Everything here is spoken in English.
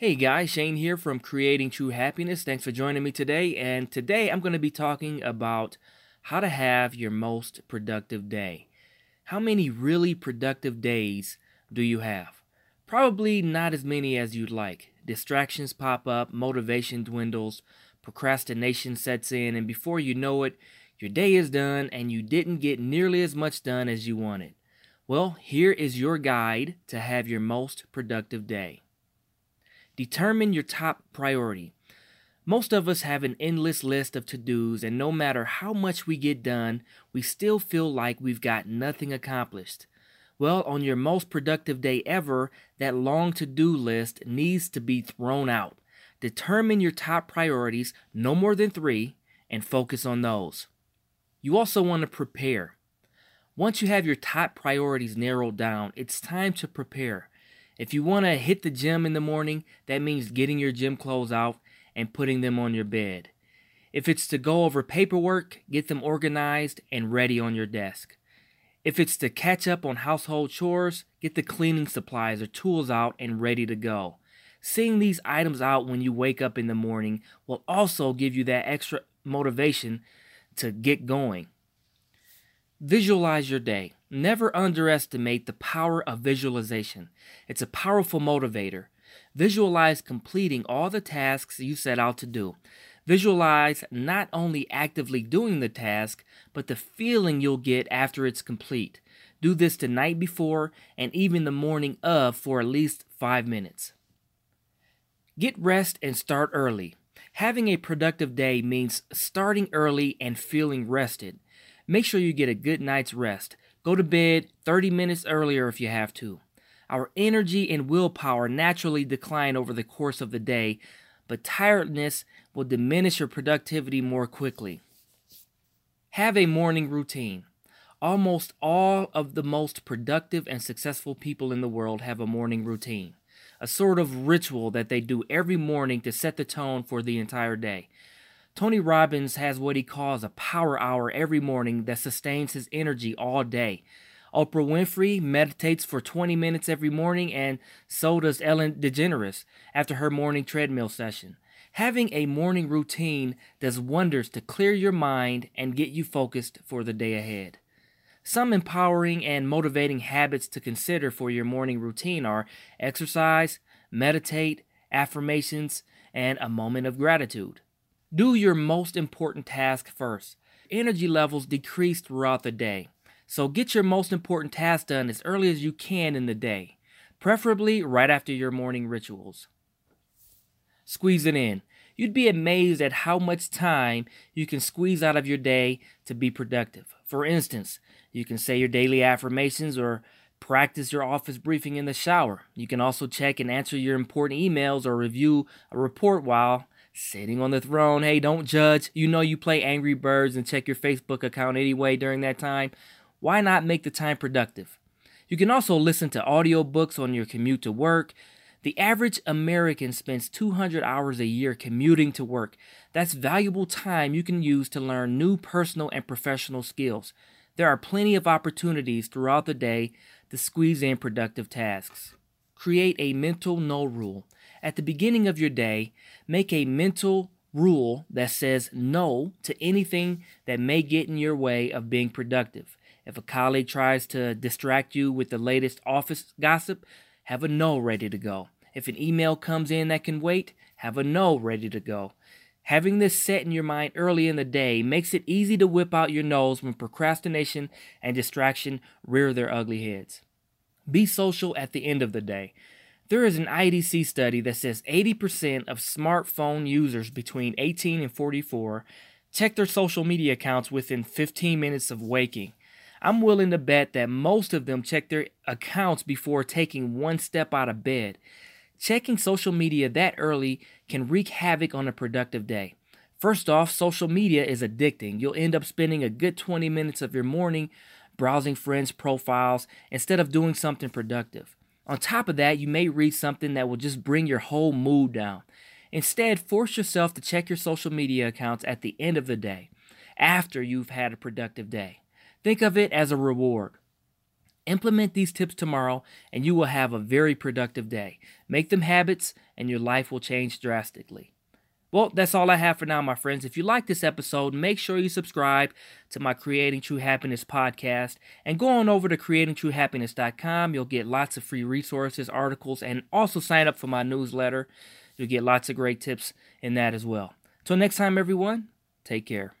Hey guys, Shane here from Creating True Happiness. Thanks for joining me today. And today I'm going to be talking about how to have your most productive day. How many really productive days do you have? Probably not as many as you'd like. Distractions pop up, motivation dwindles, procrastination sets in, and before you know it, your day is done and you didn't get nearly as much done as you wanted. Well, here is your guide to have your most productive day. Determine your top priority. Most of us have an endless list of to dos, and no matter how much we get done, we still feel like we've got nothing accomplished. Well, on your most productive day ever, that long to do list needs to be thrown out. Determine your top priorities, no more than three, and focus on those. You also want to prepare. Once you have your top priorities narrowed down, it's time to prepare. If you want to hit the gym in the morning, that means getting your gym clothes out and putting them on your bed. If it's to go over paperwork, get them organized and ready on your desk. If it's to catch up on household chores, get the cleaning supplies or tools out and ready to go. Seeing these items out when you wake up in the morning will also give you that extra motivation to get going. Visualize your day. Never underestimate the power of visualization. It's a powerful motivator. Visualize completing all the tasks you set out to do. Visualize not only actively doing the task, but the feeling you'll get after it's complete. Do this the night before and even the morning of for at least five minutes. Get rest and start early. Having a productive day means starting early and feeling rested. Make sure you get a good night's rest. Go to bed 30 minutes earlier if you have to. Our energy and willpower naturally decline over the course of the day, but tiredness will diminish your productivity more quickly. Have a morning routine. Almost all of the most productive and successful people in the world have a morning routine, a sort of ritual that they do every morning to set the tone for the entire day. Tony Robbins has what he calls a power hour every morning that sustains his energy all day. Oprah Winfrey meditates for 20 minutes every morning, and so does Ellen DeGeneres after her morning treadmill session. Having a morning routine does wonders to clear your mind and get you focused for the day ahead. Some empowering and motivating habits to consider for your morning routine are exercise, meditate, affirmations, and a moment of gratitude. Do your most important task first. Energy levels decrease throughout the day, so get your most important task done as early as you can in the day, preferably right after your morning rituals. Squeeze it in. You'd be amazed at how much time you can squeeze out of your day to be productive. For instance, you can say your daily affirmations or practice your office briefing in the shower. You can also check and answer your important emails or review a report while sitting on the throne. Hey, don't judge. You know you play Angry Birds and check your Facebook account anyway during that time. Why not make the time productive? You can also listen to audiobooks on your commute to work. The average American spends 200 hours a year commuting to work. That's valuable time you can use to learn new personal and professional skills. There are plenty of opportunities throughout the day to squeeze in productive tasks. Create a mental no rule. At the beginning of your day, make a mental rule that says no to anything that may get in your way of being productive. If a colleague tries to distract you with the latest office gossip, have a no ready to go. If an email comes in that can wait, have a no ready to go. Having this set in your mind early in the day makes it easy to whip out your noes when procrastination and distraction rear their ugly heads. Be social at the end of the day. There is an IDC study that says 80% of smartphone users between 18 and 44 check their social media accounts within 15 minutes of waking. I'm willing to bet that most of them check their accounts before taking one step out of bed. Checking social media that early can wreak havoc on a productive day. First off, social media is addicting. You'll end up spending a good 20 minutes of your morning browsing friends' profiles instead of doing something productive. On top of that, you may read something that will just bring your whole mood down. Instead, force yourself to check your social media accounts at the end of the day, after you've had a productive day. Think of it as a reward. Implement these tips tomorrow, and you will have a very productive day. Make them habits, and your life will change drastically. Well, that's all I have for now, my friends. If you like this episode, make sure you subscribe to my Creating True Happiness podcast and go on over to creatingtruehappiness.com. You'll get lots of free resources, articles, and also sign up for my newsletter. You'll get lots of great tips in that as well. Till next time, everyone, take care.